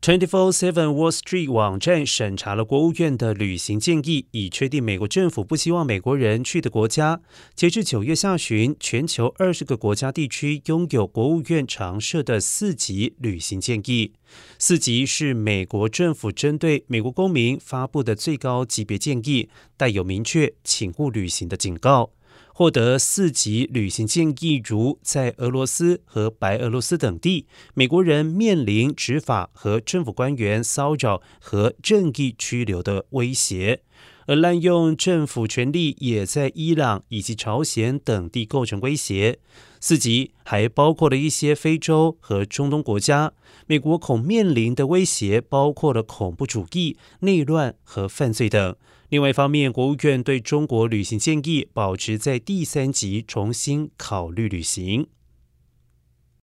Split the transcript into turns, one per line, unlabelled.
Twenty Four Seven Wall Street 网站审查了国务院的旅行建议，以确定美国政府不希望美国人去的国家。截至九月下旬，全球二十个国家地区拥有国务院常设的四级旅行建议。四级是美国政府针对美国公民发布的最高级别建议，带有明确请勿旅行的警告。获得四级旅行建议，如在俄罗斯和白俄罗斯等地，美国人面临执法和政府官员骚扰和任意拘留的威胁；而滥用政府权力也在伊朗以及朝鲜等地构成威胁。四级还包括了一些非洲和中东国家，美国恐面临的威胁包括了恐怖主义、内乱和犯罪等。另外一方面，国务院对中国旅行建议保持在第三级重新考虑旅行。